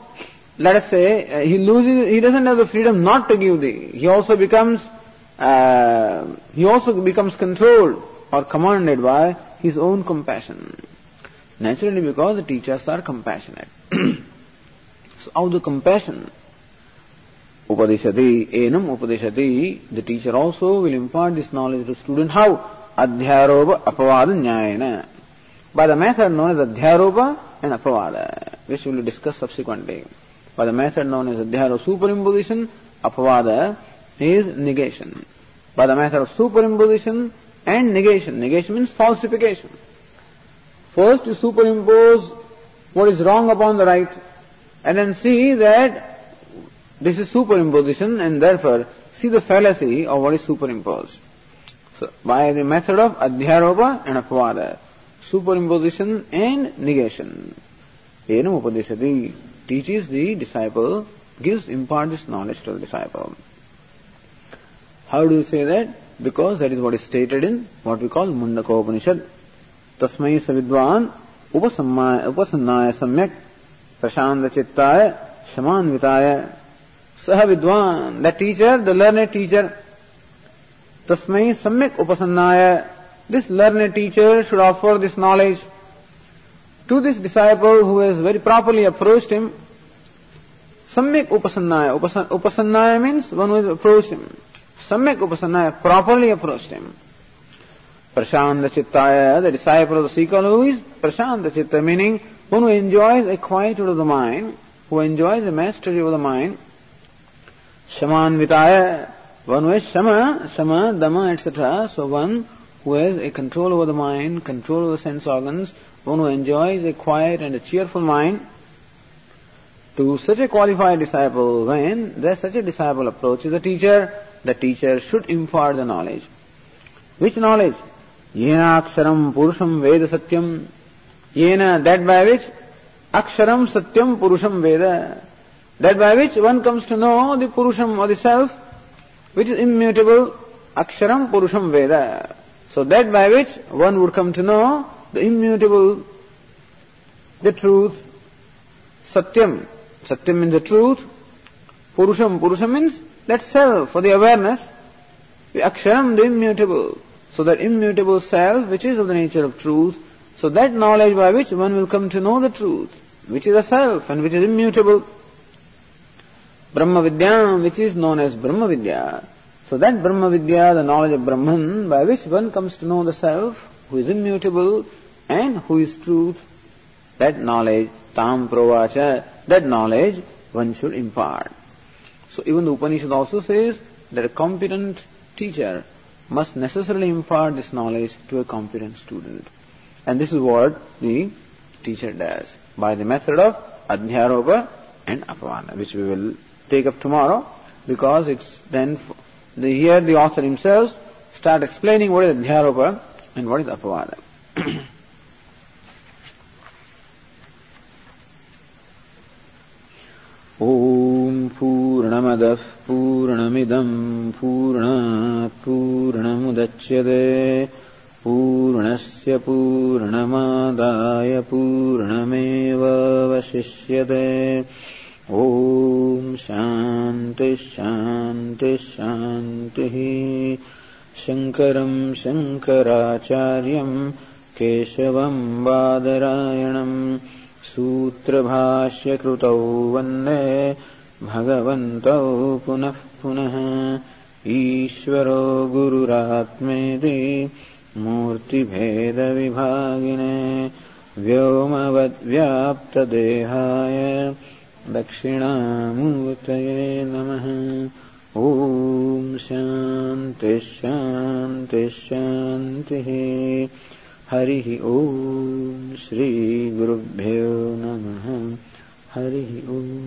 let us say, uh, he loses, he doesn't have the freedom not to give the, he also becomes, uh, he also becomes controlled or commanded by his own compassion. Naturally because the teachers are compassionate. so out of compassion, Upadishati, enam upadishati. The teacher also will impart this knowledge to the student. How? Adhyaropa apavada nyayana. By the method known as Adhyaropa and Apavada, which we will discuss subsequently. By the method known as Adhyaropa superimposition, Apavada is negation. By the method of superimposition and negation. Negation means falsification. First you superimpose what is wrong upon the right and then see that this is superimposition and therefore see the fallacy of what is superimposed. By the method of adhyaropa and apavada, superimposition and negation. Enam upadishati teaches the disciple, gives, imparts this knowledge to the disciple. How do you say that? Because that is what is stated in what we call Mundaka Upanishad. Tasmai savidvan upasannaya samyak prashanta chittaya shamanvitaya Saha Vidwan, that teacher, the learned teacher, तस्मै सम्यक उपसन्नाय। This learn teacher should offer this knowledge to this disciple who is very properly approach him सम्यक उपसन्नाय। उपसन्नाय means one who is approach him सम्यक उपसन्नाय properly approach him प्रशांत चित्ताय the disciple of the seeker who is प्रशांत चित्त meaning one who enjoys a quiet of the mind who enjoys a mastery of the mind समानविताय one who has Shama, Shama, Dama, etc. So one who has a control over the mind, control over the sense organs, one who enjoys a quiet and a cheerful mind. To such a qualified disciple, when there such a disciple approaches the teacher, the teacher should impart the knowledge. Which knowledge? Yena aksharam purusham veda satyam. Yena, that by which aksharam satyam purusham veda. That by which one comes to know the Purusham or the Self, which is immutable, Aksharam Purusham Veda. So that by which one would come to know the immutable, the truth, Satyam. Satyam means the truth. Purusham, Purusham means that self, for the awareness. The Aksharam, the immutable. So that immutable self, which is of the nature of truth, so that knowledge by which one will come to know the truth, which is a self and which is immutable. Brahma Vidya, which is known as Brahma Vidya. So that Brahma Vidya, the knowledge of Brahman, by which one comes to know the self, who is immutable and who is truth, that knowledge, tam provacha, that knowledge one should impart. So even the Upanishad also says that a competent teacher must necessarily impart this knowledge to a competent student. And this is what the teacher does by the method of adhyaropa and apavada, which we will take up tomorrow because it's then the, here the author himself start explaining what is Adhyaropa and what is Apavada. ॐ पूर्णमदः पूर्णमिदम् पूर्णात् पूर्णमुदच्यते पूर्णस्य पूर्णमादाय पूर्णमेवावशिष्यते ॐ शान्तिः शान्तिः शान्तिः। शङ्करम् शङ्कराचार्यम् केशवम् बादरायणम् सूत्रभाष्यकृतौ वन्दे भगवन्तौ पुनः पुनः। ईश्वरो गुरुरात्मेति मूर्तिभेदविभागिने व्योमवद्व्याप्तदेहाय दक्षिणामूर्तये नमः। ॐ शान्तिः शान्तिः शान्तिः। हरिः ॐ श्रीगुरुभ्यो नमः। हरिः ॐ